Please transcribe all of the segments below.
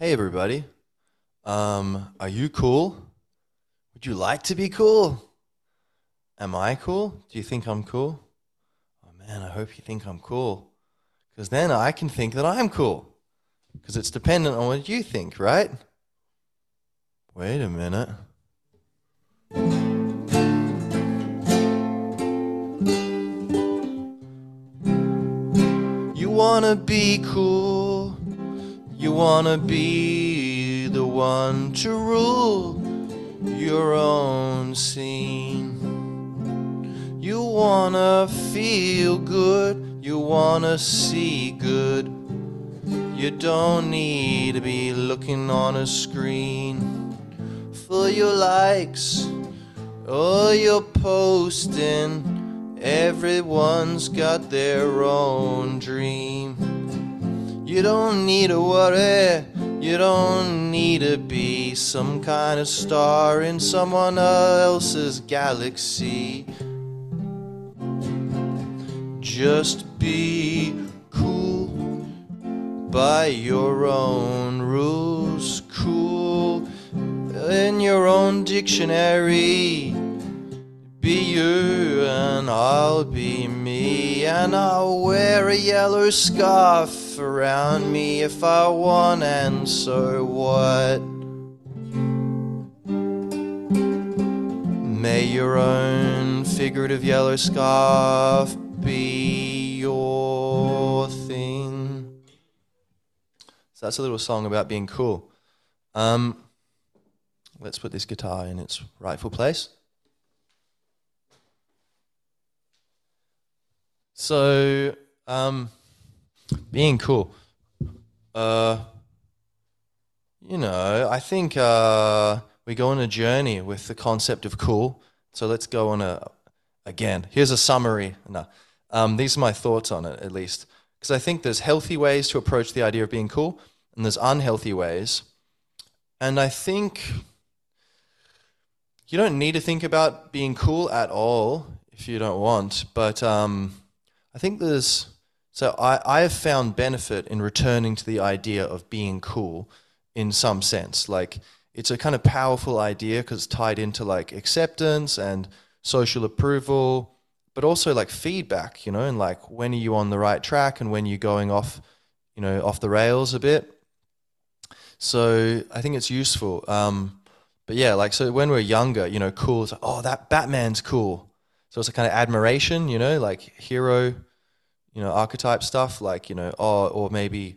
Hey, everybody. Um, are you cool? Would you like to be cool? Am I cool? Do you think I'm cool? Oh man, I hope you think I'm cool. Because then I can think that I'm cool. Because it's dependent on what you think, right? Wait a minute. You wanna be cool. You wanna be the one to rule your own scene. You wanna feel good. You wanna see good. You don't need to be looking on a screen for your likes or your posting. Everyone's got their own dream. You don't need to worry. You don't need to be some kind of star in someone else's galaxy. Just be cool by your own rules. Cool in your own dictionary. Be you and I'll be me, and I'll wear a yellow scarf around me if I want, and so what? May your own figurative yellow scarf be your thing. So that's a little song about being cool. Um, let's put this guitar in its rightful place. So, um, being cool. Uh, you know, I think uh, we go on a journey with the concept of cool. So let's go on a again. Here's a summary. No, um, these are my thoughts on it, at least, because I think there's healthy ways to approach the idea of being cool, and there's unhealthy ways. And I think you don't need to think about being cool at all if you don't want, but um, I think there's so I, I have found benefit in returning to the idea of being cool in some sense. Like it's a kind of powerful idea because it's tied into like acceptance and social approval, but also like feedback, you know, and like when are you on the right track and when you're going off, you know, off the rails a bit. So I think it's useful. Um, but yeah, like so when we're younger, you know, cool. Like, oh, that Batman's cool. So it's a kind of admiration, you know, like hero, you know, archetype stuff. Like you know, oh, or maybe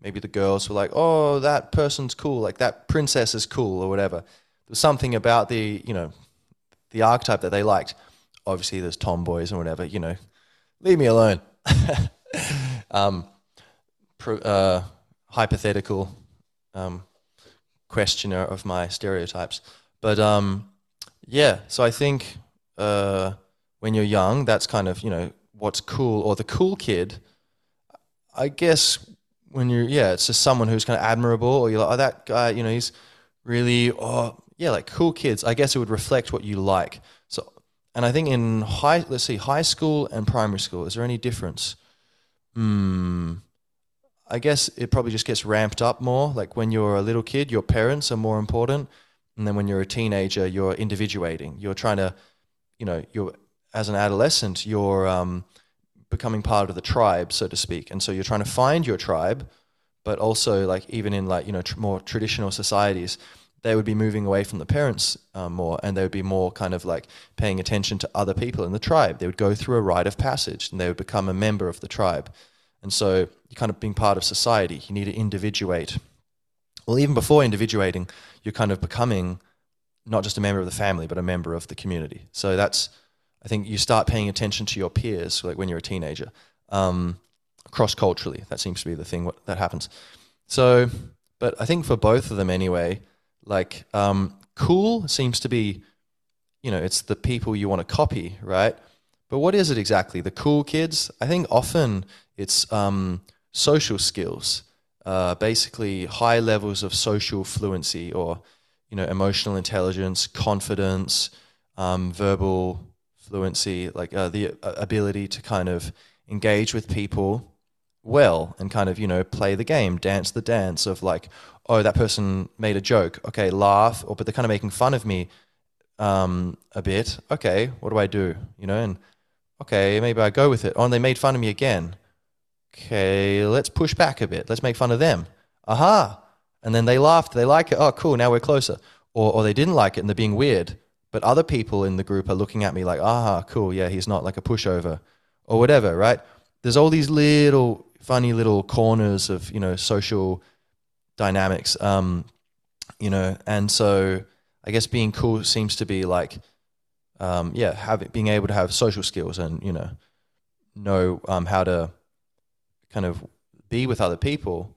maybe the girls were like, oh, that person's cool, like that princess is cool, or whatever. There's something about the you know the archetype that they liked. Obviously, there's tomboys and whatever. You know, leave me alone. um, uh, hypothetical um, questioner of my stereotypes. But um, yeah, so I think uh, when you're young, that's kind of you know what's cool or the cool kid. I guess when you're yeah, it's just someone who's kind of admirable, or you're like, oh, that guy, you know, he's really oh yeah, like cool kids. I guess it would reflect what you like. So, and I think in high, let's see, high school and primary school, is there any difference? Hmm. I guess it probably just gets ramped up more. Like when you're a little kid, your parents are more important, and then when you're a teenager, you're individuating. You're trying to, you know, you're as an adolescent, you're um, becoming part of the tribe, so to speak, and so you're trying to find your tribe, but also like even in like you know tr- more traditional societies, they would be moving away from the parents um, more, and they would be more kind of like paying attention to other people in the tribe. They would go through a rite of passage, and they would become a member of the tribe. And so you're kind of being part of society. You need to individuate. Well, even before individuating, you're kind of becoming not just a member of the family, but a member of the community. So that's, I think, you start paying attention to your peers, like when you're a teenager, um, cross culturally. That seems to be the thing that happens. So, but I think for both of them anyway, like um, cool seems to be, you know, it's the people you want to copy, right? But what is it exactly? The cool kids? I think often it's um, social skills, uh, basically high levels of social fluency or you know emotional intelligence, confidence, um, verbal fluency, like uh, the uh, ability to kind of engage with people well and kind of you know play the game, dance the dance of like, oh that person made a joke, okay, laugh, or but they're kind of making fun of me um, a bit. Okay, what do I do? You know, and okay, maybe I go with it. Oh, and they made fun of me again. Okay, let's push back a bit. Let's make fun of them. Aha! And then they laughed. They like it. Oh, cool. Now we're closer. Or, or they didn't like it and they're being weird. But other people in the group are looking at me like, aha, cool. Yeah, he's not like a pushover or whatever, right? There's all these little funny little corners of, you know, social dynamics. Um, you know, and so I guess being cool seems to be like, um, yeah, having being able to have social skills and you know know um, how to kind of be with other people.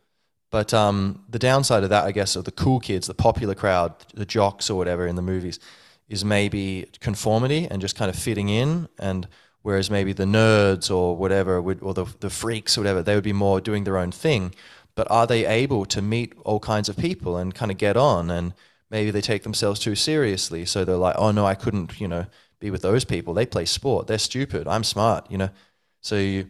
But um, the downside of that, I guess, of the cool kids, the popular crowd, the jocks or whatever in the movies, is maybe conformity and just kind of fitting in. And whereas maybe the nerds or whatever, would, or the, the freaks or whatever, they would be more doing their own thing. But are they able to meet all kinds of people and kind of get on? And maybe they take themselves too seriously. So they're like, oh no, I couldn't, you know, be with those people. They play sport. They're stupid. I'm smart, you know. So you,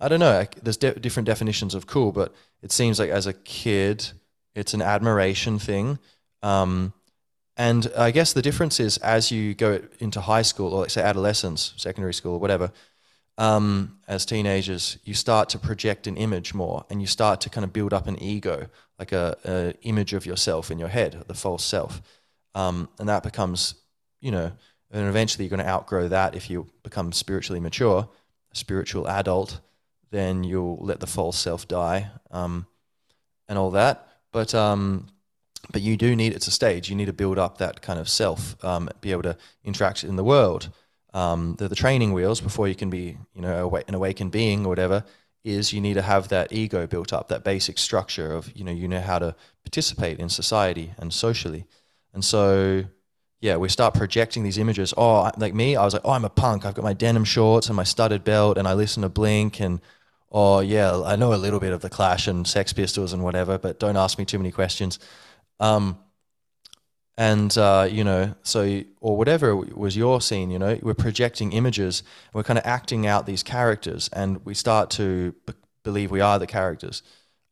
I don't know. There's de- different definitions of cool, but it seems like as a kid, it's an admiration thing. Um, and I guess the difference is as you go into high school or let's say adolescence, secondary school, or whatever, um, as teenagers, you start to project an image more and you start to kind of build up an ego, like a image of yourself in your head, the false self. Um, and that becomes, you know, and eventually you're going to outgrow that if you become spiritually mature, a spiritual adult then you'll let the false self die um, and all that. But um, but you do need it's a stage. You need to build up that kind of self, um, be able to interact in the world. Um, the, the training wheels before you can be you know an awakened being or whatever is you need to have that ego built up, that basic structure of you know you know how to participate in society and socially, and so yeah, we start projecting these images. Oh, like me, I was like, oh, I'm a punk. I've got my denim shorts and my studded belt, and I listen to Blink and oh, yeah, I know a little bit of the Clash and Sex Pistols and whatever, but don't ask me too many questions. Um, and uh, you know, so or whatever was your scene, you know, we're projecting images, we're kind of acting out these characters, and we start to b- believe we are the characters.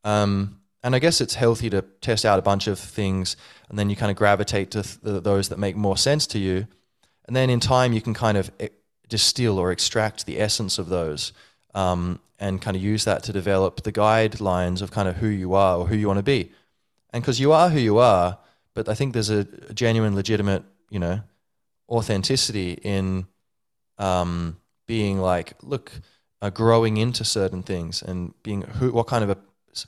Um, and I guess it's healthy to test out a bunch of things, and then you kind of gravitate to th- those that make more sense to you, and then in time you can kind of e- distill or extract the essence of those um, and kind of use that to develop the guidelines of kind of who you are or who you want to be. And because you are who you are, but I think there's a, a genuine, legitimate, you know, authenticity in um, being like, look, uh, growing into certain things and being who, what kind of a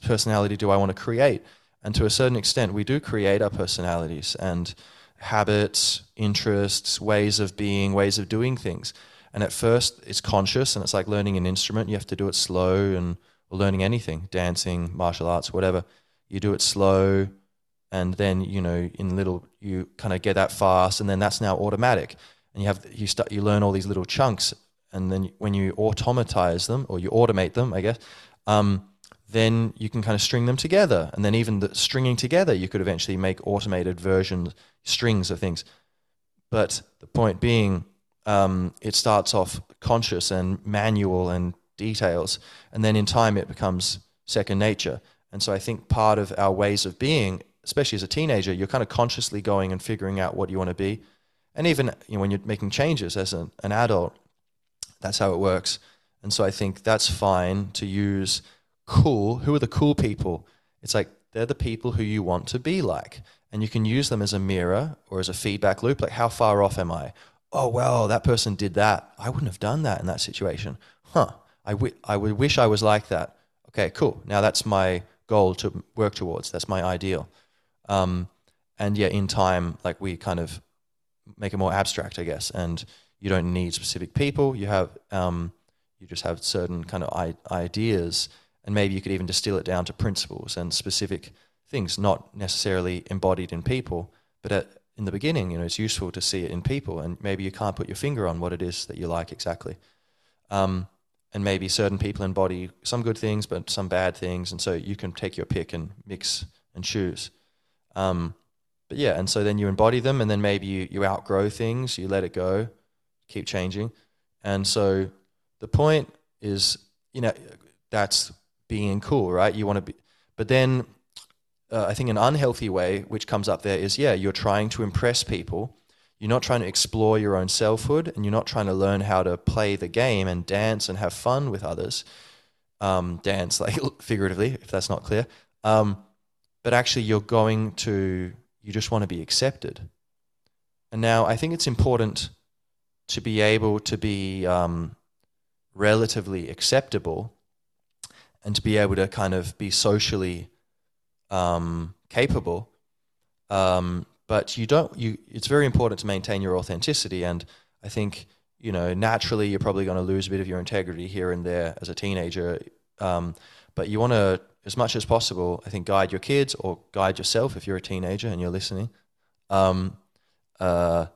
personality do I want to create? And to a certain extent, we do create our personalities and habits, interests, ways of being, ways of doing things. And at first, it's conscious and it's like learning an instrument. You have to do it slow and learning anything, dancing, martial arts, whatever. You do it slow, and then you know in little you kind of get that fast, and then that's now automatic. And you have you start you learn all these little chunks, and then when you automatize them or you automate them, I guess. Um, then you can kind of string them together. And then even the stringing together, you could eventually make automated versions, strings of things. But the point being, um, it starts off conscious and manual and details, and then in time it becomes second nature. And so I think part of our ways of being, especially as a teenager, you're kind of consciously going and figuring out what you want to be. And even you know, when you're making changes as an, an adult, that's how it works. And so I think that's fine to use cool. Who are the cool people? It's like they're the people who you want to be like. And you can use them as a mirror or as a feedback loop. Like, how far off am I? oh, well, that person did that. I wouldn't have done that in that situation. Huh. I, w- I would wish I was like that. Okay, cool. Now that's my goal to work towards. That's my ideal. Um, and yeah, in time, like we kind of make it more abstract, I guess. And you don't need specific people. You have, um, you just have certain kind of ideas, and maybe you could even distill it down to principles and specific things, not necessarily embodied in people, but at, in the beginning, you know, it's useful to see it in people, and maybe you can't put your finger on what it is that you like exactly. Um, and maybe certain people embody some good things, but some bad things, and so you can take your pick and mix and choose. Um, but yeah, and so then you embody them, and then maybe you, you outgrow things, you let it go, keep changing, and so the point is, you know, that's being cool, right? You want to be, but then uh, I think an unhealthy way, which comes up there, is yeah, you're trying to impress people. You're not trying to explore your own selfhood, and you're not trying to learn how to play the game and dance and have fun with others. Um, dance, like figuratively, if that's not clear. Um, but actually, you're going to, you just want to be accepted. And now I think it's important to be able to be um, relatively acceptable and to be able to kind of be socially um, capable. Um, but you don't. You. It's very important to maintain your authenticity, and I think you know naturally you're probably going to lose a bit of your integrity here and there as a teenager. Um, but you want to, as much as possible, I think, guide your kids or guide yourself if you're a teenager and you're listening. Um, uh,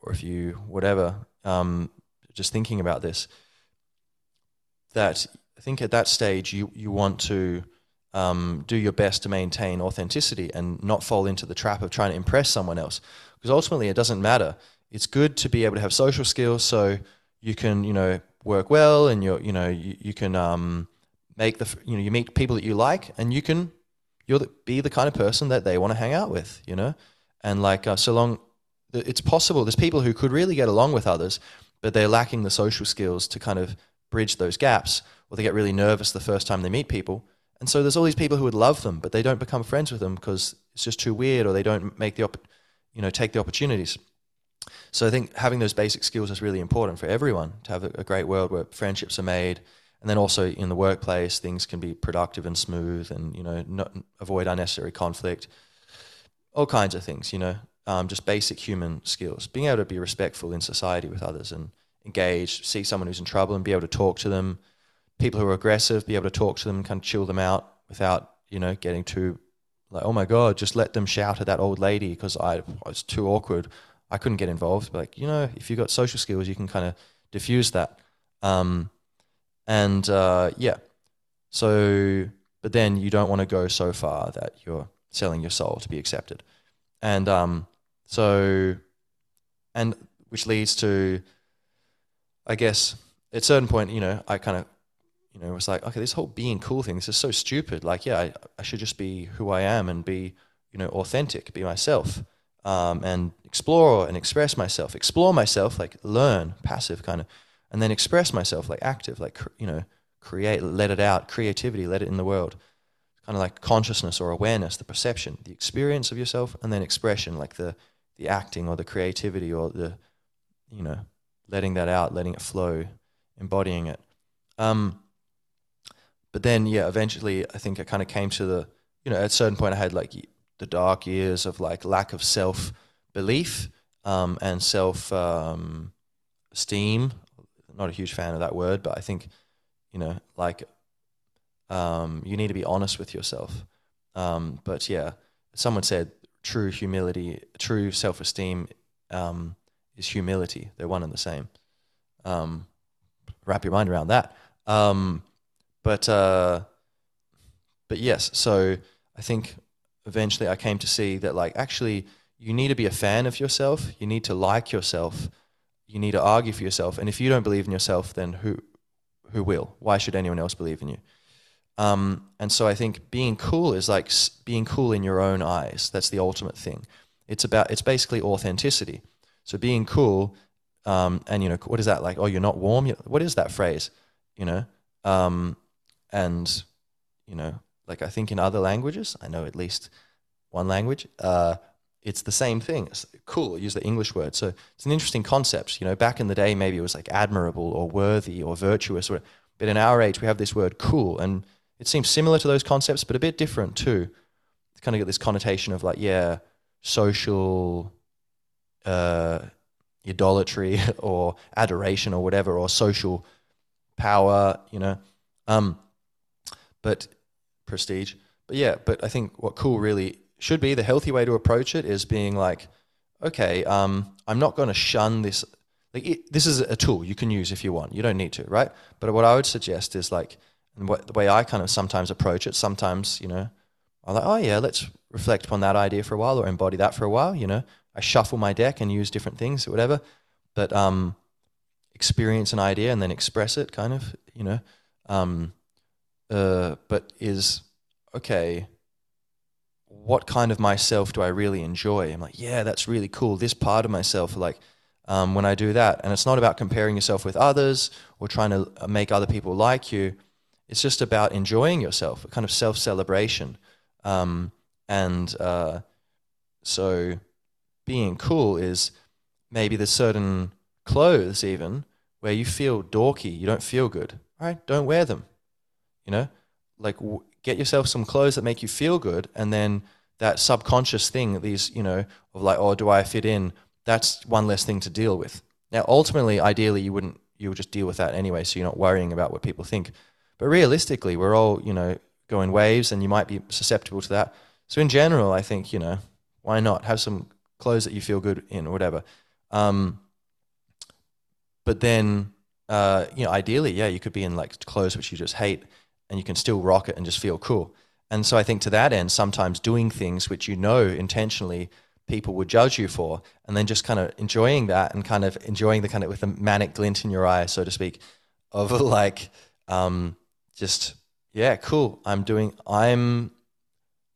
or if you whatever, um, just thinking about this, that I think at that stage you you want to um, do your best to maintain authenticity and not fall into the trap of trying to impress someone else, because ultimately it doesn't matter. It's good to be able to have social skills so you can you know work well and you're you know you, you can um, make the you know you meet people that you like and you can you'll be the kind of person that they want to hang out with you know? And like uh, so long it's possible there's people who could really get along with others but they're lacking the social skills to kind of bridge those gaps or they get really nervous the first time they meet people and so there's all these people who would love them but they don't become friends with them because it's just too weird or they don't make the op- you know take the opportunities so i think having those basic skills is really important for everyone to have a, a great world where friendships are made and then also in the workplace things can be productive and smooth and you know not, avoid unnecessary conflict all kinds of things, you know, um, just basic human skills. Being able to be respectful in society with others and engage, see someone who's in trouble and be able to talk to them. People who are aggressive, be able to talk to them, kind of chill them out without, you know, getting too like, oh my God, just let them shout at that old lady because I, I was too awkward. I couldn't get involved. But like, you know, if you've got social skills, you can kind of diffuse that. Um, and uh, yeah, so, but then you don't want to go so far that you're selling your soul to be accepted. And um, so, and which leads to, I guess, at a certain point, you know, I kind of, you know, was like, okay, this whole being cool thing, this is so stupid. Like, yeah, I, I should just be who I am and be, you know, authentic, be myself, um, and explore and express myself, explore myself, like learn, passive kind of, and then express myself, like active, like, you know, create, let it out, creativity, let it in the world kind of like consciousness or awareness, the perception, the experience of yourself, and then expression, like the the acting or the creativity or the you know letting that out, letting it flow, embodying it. Um, but then yeah, eventually I think I kind of came to the you know at a certain point I had like the dark years of like lack of self belief um, and self um, esteem. Not a huge fan of that word, but I think you know like um, you need to be honest with yourself. Um, but yeah, someone said true humility, true self esteem um, is humility. They're one and the same. Um, wrap your mind around that. But uh, but yes, so I think eventually I came to see that like actually you need to be a fan of yourself. You need to like yourself. You need to argue for yourself. And if you don't believe in yourself, then who who will? Why should anyone else believe in you? Um, and so I think being cool is like being cool in your own eyes. That's the ultimate thing. It's about it's basically authenticity. So being cool, um, and you know what is that like? Oh, you're not warm. What is that phrase? You know, um, and you know, like I think in other languages, I know at least one language. Uh, it's the same thing. It's cool. Use the English word. So it's an interesting concept. You know, back in the day, maybe it was like admirable or worthy or virtuous. Or, but in our age, we have this word cool, and it seems similar to those concepts, but a bit different too. It's kind of get this connotation of like, yeah, social uh, idolatry or adoration or whatever, or social power, you know. Um, but prestige. But yeah, but I think what cool really should be the healthy way to approach it is being like, okay, um, I'm not going to shun this. Like it, this is a tool you can use if you want. You don't need to, right? But what I would suggest is like and what, the way I kind of sometimes approach it, sometimes, you know, I'm like, oh yeah, let's reflect upon that idea for a while or embody that for a while, you know. I shuffle my deck and use different things or whatever, but um, experience an idea and then express it kind of, you know. um, uh, but is okay. What kind of myself do I really enjoy? I'm like, yeah, that's really cool. This part of myself, like um, when I do that, and it's not about comparing yourself with others or trying to uh, make other people like you. It's just about enjoying yourself, a kind of self celebration. Um, and uh, so being cool is maybe there's certain clothes even where you feel dorky, you don't feel good. All right, don't wear them. You know, like w- get yourself some clothes that make you feel good, and then that subconscious thing, these you know, of like, oh, do I fit in? That's one less thing to deal with. Now, ultimately, ideally, you wouldn't. You would just deal with that anyway, so you're not worrying about what people think. But realistically, we're all you know going waves, and you might be susceptible to that. So in general, I think you know why not have some clothes that you feel good in or whatever. Um, but then, uh, you know, ideally, yeah, you could be in like clothes which you just hate, and you can still rock it and just feel cool. And so I think to that end, sometimes doing things which you know intentionally people would judge you for, and then just kind of enjoying that and kind of enjoying the kind of with a manic glint in your eye, so to speak, of like, um, just yeah, cool. I'm doing. I'm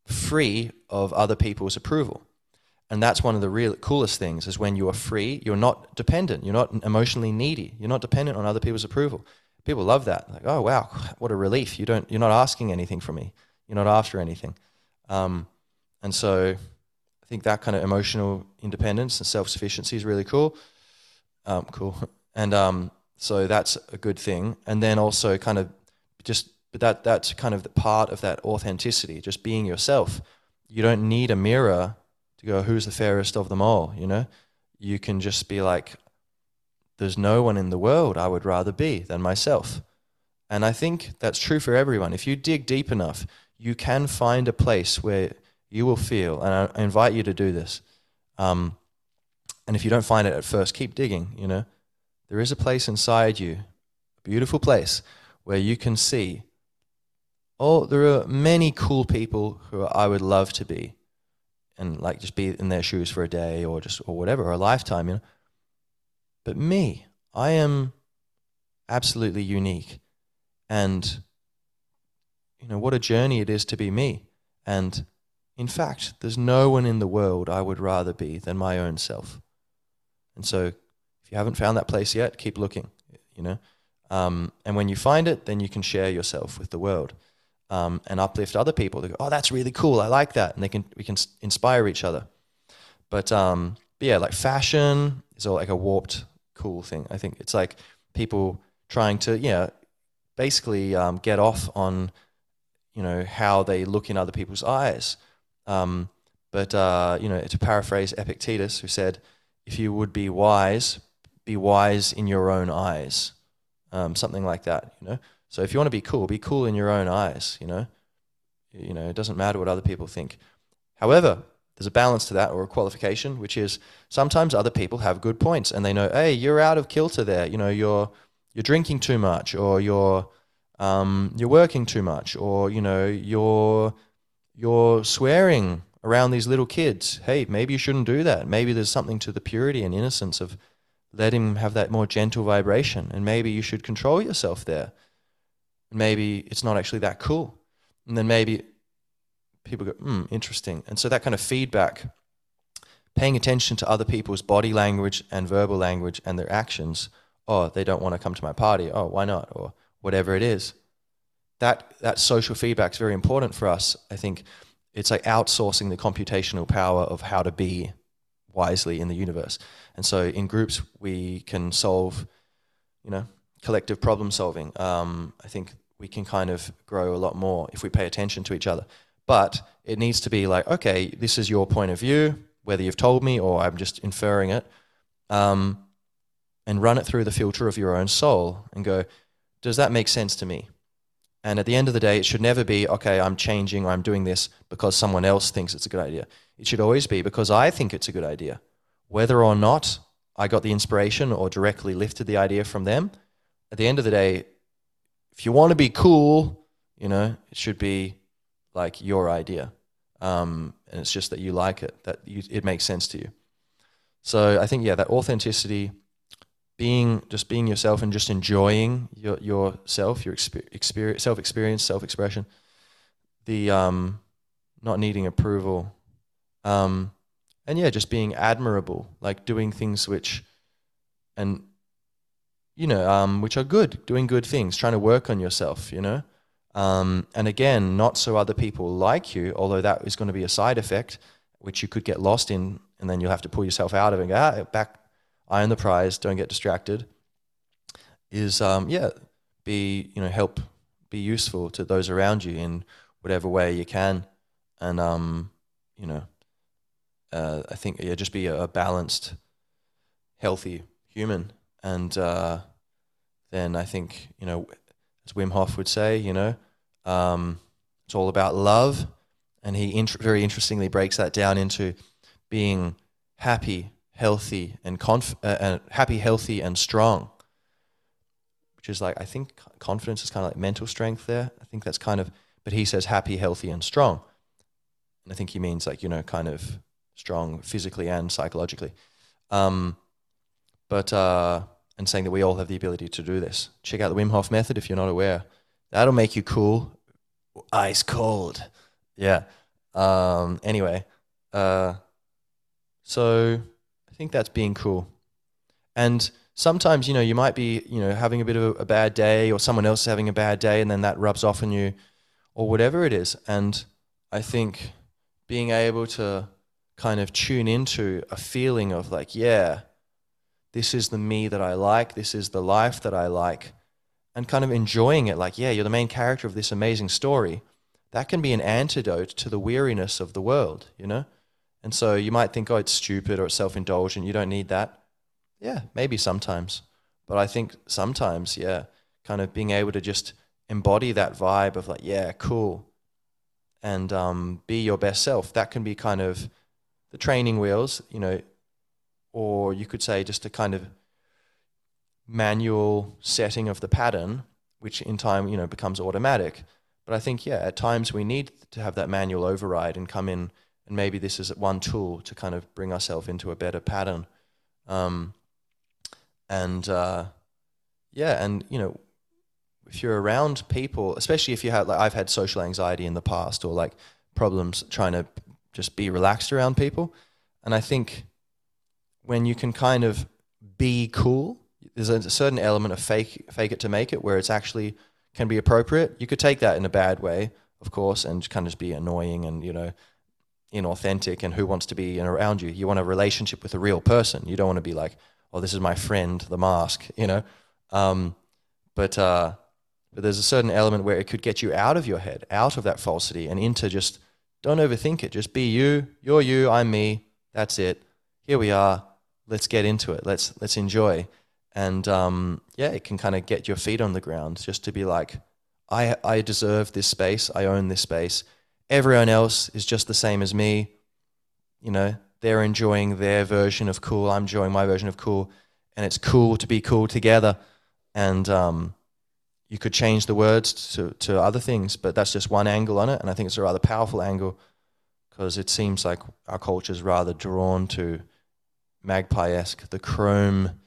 free of other people's approval. And that's one of the real coolest things is when you are free, you're not dependent, you're not emotionally needy, you're not dependent on other people's approval. People love that. Like, oh wow, what a relief! You don't, you're not asking anything from me. You're not after anything. Um, and so, I think that kind of emotional independence and self sufficiency is really cool. Um, cool. And um, so that's a good thing. And then also, kind of just, but that that's kind of the part of that authenticity, just being yourself. You don't need a mirror to go, who's the fairest of them all? You know, you can just be like, there's no one in the world I would rather be than myself. And I think that's true for everyone. If you dig deep enough, you can find a place where you will feel, and I invite you to do this. Um, and if you don't find it at first, keep digging, you know. There is a place inside you, a beautiful place, where you can see, oh, there are many cool people who I would love to be and like just be in their shoes for a day or just or whatever or a lifetime you know but me i am absolutely unique and you know what a journey it is to be me and in fact there's no one in the world i would rather be than my own self and so if you haven't found that place yet keep looking you know um, and when you find it then you can share yourself with the world um, and uplift other people. They go, oh, that's really cool. I like that, and they can we can inspire each other. But, um, but yeah, like fashion is all like a warped cool thing. I think it's like people trying to yeah basically um, get off on you know how they look in other people's eyes. Um, but uh, you know to paraphrase Epictetus, who said, "If you would be wise, be wise in your own eyes." Um, something like that. You know. So if you want to be cool, be cool in your own eyes, you know. You know, it doesn't matter what other people think. However, there's a balance to that or a qualification, which is sometimes other people have good points and they know, hey, you're out of kilter there. You know, you're you're drinking too much, or you're um, you're working too much, or you know, you're you're swearing around these little kids. Hey, maybe you shouldn't do that. Maybe there's something to the purity and innocence of let him have that more gentle vibration, and maybe you should control yourself there maybe it's not actually that cool. And then maybe people go, hmm, interesting. And so that kind of feedback, paying attention to other people's body language and verbal language and their actions. Oh, they don't want to come to my party. Oh, why not? Or whatever it is. That, that social feedback is very important for us. I think it's like outsourcing the computational power of how to be wisely in the universe. And so in groups, we can solve, you know, collective problem solving. Um, I think we can kind of grow a lot more if we pay attention to each other. But it needs to be like, okay, this is your point of view, whether you've told me or I'm just inferring it, um, and run it through the filter of your own soul and go, does that make sense to me? And at the end of the day, it should never be, okay, I'm changing or I'm doing this because someone else thinks it's a good idea. It should always be because I think it's a good idea. Whether or not I got the inspiration or directly lifted the idea from them, at the end of the day, if you want to be cool, you know, it should be like your idea. Um, and it's just that you like it, that you, it makes sense to you. So I think, yeah, that authenticity, being just being yourself and just enjoying your yourself, your experience, self experience, self expression. The um, not needing approval, um, and yeah, just being admirable, like doing things which, and you know, um, which are good, doing good things, trying to work on yourself, you know. Um, and again, not so other people like you, although that is going to be a side effect, which you could get lost in, and then you'll have to pull yourself out of it and go, ah, back, eye on the prize, don't get distracted. Is, um, yeah, be, you know, help be useful to those around you in whatever way you can. And, um, you know, uh, I think, yeah, just be a, balanced, healthy human. And, uh, then I think, you know, as Wim Hof would say, you know, um, it's all about love. And he int- very interestingly breaks that down into being happy, healthy, and conf- uh, uh, happy, healthy, and strong. Which is like I think confidence is kind of like mental strength there. I think that's kind of, but he says happy, healthy, and strong. And I think he means like you know kind of strong physically and psychologically. Um, but uh, and saying that we all have the ability to do this. Check out the Wim Hof method if you're not aware. That'll make you cool, ice cold. Yeah. Um, anyway, uh, so I think that's being cool. And sometimes, you know, you might be, you know, having a bit of a bad day or someone else having a bad day and then that rubs off on you or whatever it is. And I think being able to kind of tune into a feeling of like, yeah, this is the me that I like, this is the life that I like, and kind of enjoying it like, yeah, you're the main character of this amazing story, that can be an antidote to the weariness of the world, you know? And so you might think, oh, it's stupid or it's self indulgent, you don't need that. Yeah, maybe sometimes. But I think sometimes, yeah, kind of being able to just embody that vibe of like, yeah, cool, and um, be your best self, that can be kind of the training wheels, you know, or you could say just a kind of manual setting of the pattern, which in time, you know, becomes automatic. But I think, yeah, at times we need to have that manual override and come in, and maybe this is one tool to kind of bring ourselves into a better pattern. Um, and uh, yeah, and you know, if you're around people, especially if you have, like, I've had social anxiety in the past or like problems trying to just be relaxed around people, and I think when you can kind of be cool. There's a certain element of fake fake it to make it where it's actually can be appropriate. You could take that in a bad way, of course, and kind of just be annoying and you know inauthentic. And who wants to be around you? You want a relationship with a real person. You don't want to be like, oh, this is my friend, the mask, you know. Um, but uh, but there's a certain element where it could get you out of your head, out of that falsity, and into just don't overthink it. Just be you. You're you. I'm me. That's it. Here we are let's get into it. Let's let's enjoy. And um, yeah, it can kind of get your feet on the ground just to be like, I I deserve this space. I own this space. Everyone else is just the same as me. You know, they're enjoying their version of cool. I'm enjoying my version of cool, and it's cool to be cool together. And um, you could change the words to to other things, but that's just one angle on it, and I think it's a rather powerful angle because it seems like our culture is rather drawn to magpie esque, the chrome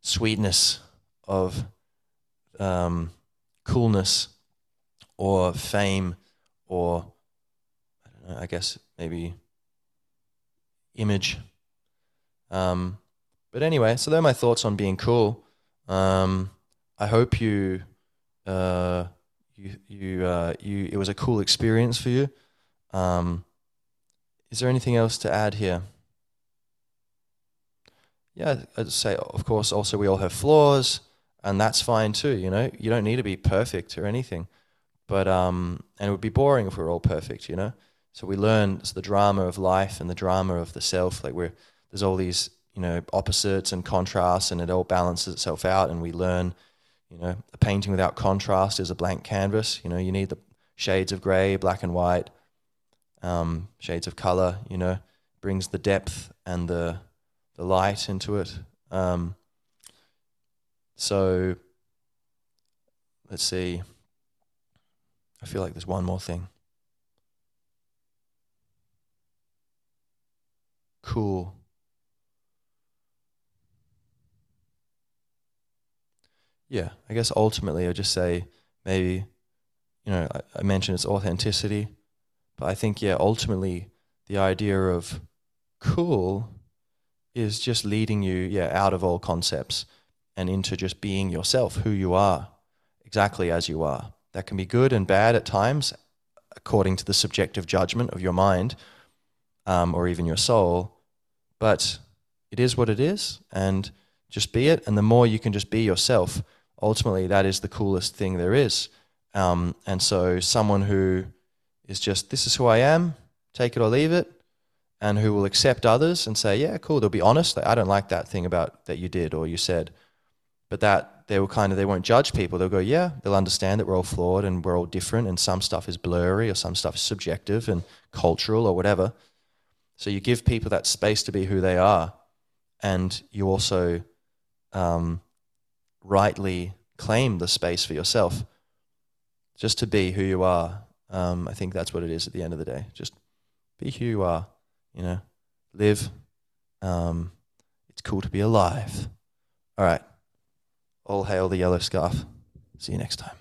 sweetness of um, coolness or fame or I don't know, I guess maybe image. Um, but anyway, so they're my thoughts on being cool. Um, I hope you, uh, you, you, uh, you, it was a cool experience for you. Um, is there anything else to add here? Yeah, I'd say, of course, also we all have flaws, and that's fine too. You know, you don't need to be perfect or anything, but um, and it would be boring if we are all perfect. You know, so we learn the drama of life and the drama of the self. Like we're there's all these you know opposites and contrasts, and it all balances itself out, and we learn. You know, a painting without contrast is a blank canvas. You know, you need the shades of gray, black and white, um, shades of color. You know, brings the depth and the the light into it. Um, so let's see. I feel like there's one more thing. Cool. yeah, I guess ultimately I'll just say maybe, you know, I, I mentioned it's authenticity, but I think, yeah, ultimately the idea of cool is just leading you, yeah, out of all concepts and into just being yourself, who you are, exactly as you are. That can be good and bad at times, according to the subjective judgment of your mind um, or even your soul. But it is what it is, and just be it. And the more you can just be yourself, ultimately, that is the coolest thing there is. Um, and so, someone who is just, this is who I am, take it or leave it, and who will accept others and say, yeah, cool, they'll be honest. Like, I don't like that thing about that you did or you said. But that they will kind of, they won't judge people. They'll go, yeah, they'll understand that we're all flawed and we're all different and some stuff is blurry or some stuff is subjective and cultural or whatever. So you give people that space to be who they are. And you also um, rightly claim the space for yourself just to be who you are. Um, I think that's what it is at the end of the day. Just be who you are, you know, live. Um, it's cool to be alive. All right. All hail the yellow scarf. See you next time.